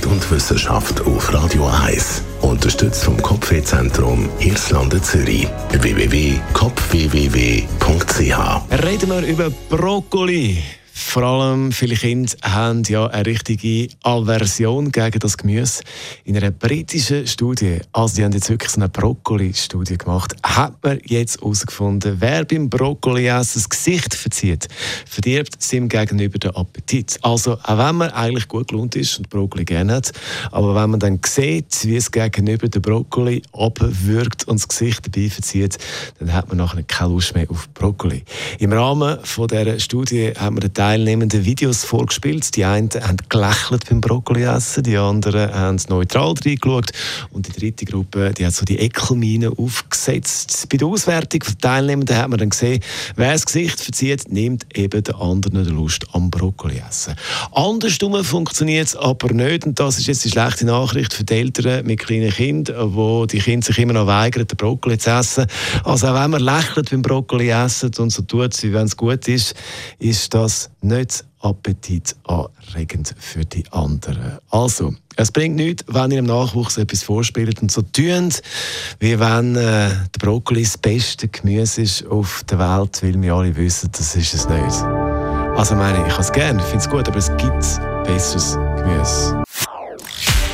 Gesundheit und Wissenschaft auf Radio 1. Unterstützt vom Kopfwehzentrum Irlande Zürich. www.kopfwww.ch Reden wir über Brokkoli. Vor allem viele Kinder haben ja eine richtige Aversion gegen das Gemüse. In einer britischen Studie, also die haben jetzt wirklich so eine Brokkoli-Studie gemacht, hat man jetzt herausgefunden, wer beim Brokkoli das Gesicht verzieht, verdirbt seinem Gegenüber den Appetit. Also auch wenn man eigentlich gut gelohnt ist und Brokkoli gerne hat, aber wenn man dann sieht, wie es Gegenüber den Brokkoli abwürgt und das Gesicht dabei verzieht, dann hat man nachher keine Lust mehr auf Brokkoli. Im Rahmen von dieser Studie haben wir den Teil Teilnehmenden Videos vorgespielt. Die einen haben gelächelt beim Brokkoli essen, die anderen haben neutral reingeschaut und die dritte Gruppe, die hat so die Ekelmine aufgesetzt. Bei der Auswertung der Teilnehmenden hat man dann gesehen, wer das Gesicht verzieht, nimmt eben den anderen die Lust am Brokkoli essen. Andersrum funktioniert es aber nicht und das ist jetzt die schlechte Nachricht für die Eltern mit kleinen Kindern, wo die Kinder sich immer noch weigern, den Brokkoli zu essen. Also auch wenn man lächelt beim Brokkoli essen und so tut, wie wenn es gut ist, ist das nicht appetitanregend für die anderen. Also, es bringt nichts, wenn ihr im Nachwuchs etwas vorspielt und so tut, wie wenn äh, der Brokkoli das beste Gemüse ist auf der Welt, weil wir alle wissen, das ist es nicht. Also meine, ich habe es gerne, finde es gut, aber es gibt besseres Gemüse.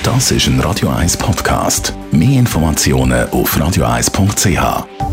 Das ist ein Radio 1 Podcast. Mehr Informationen auf radio1.ch.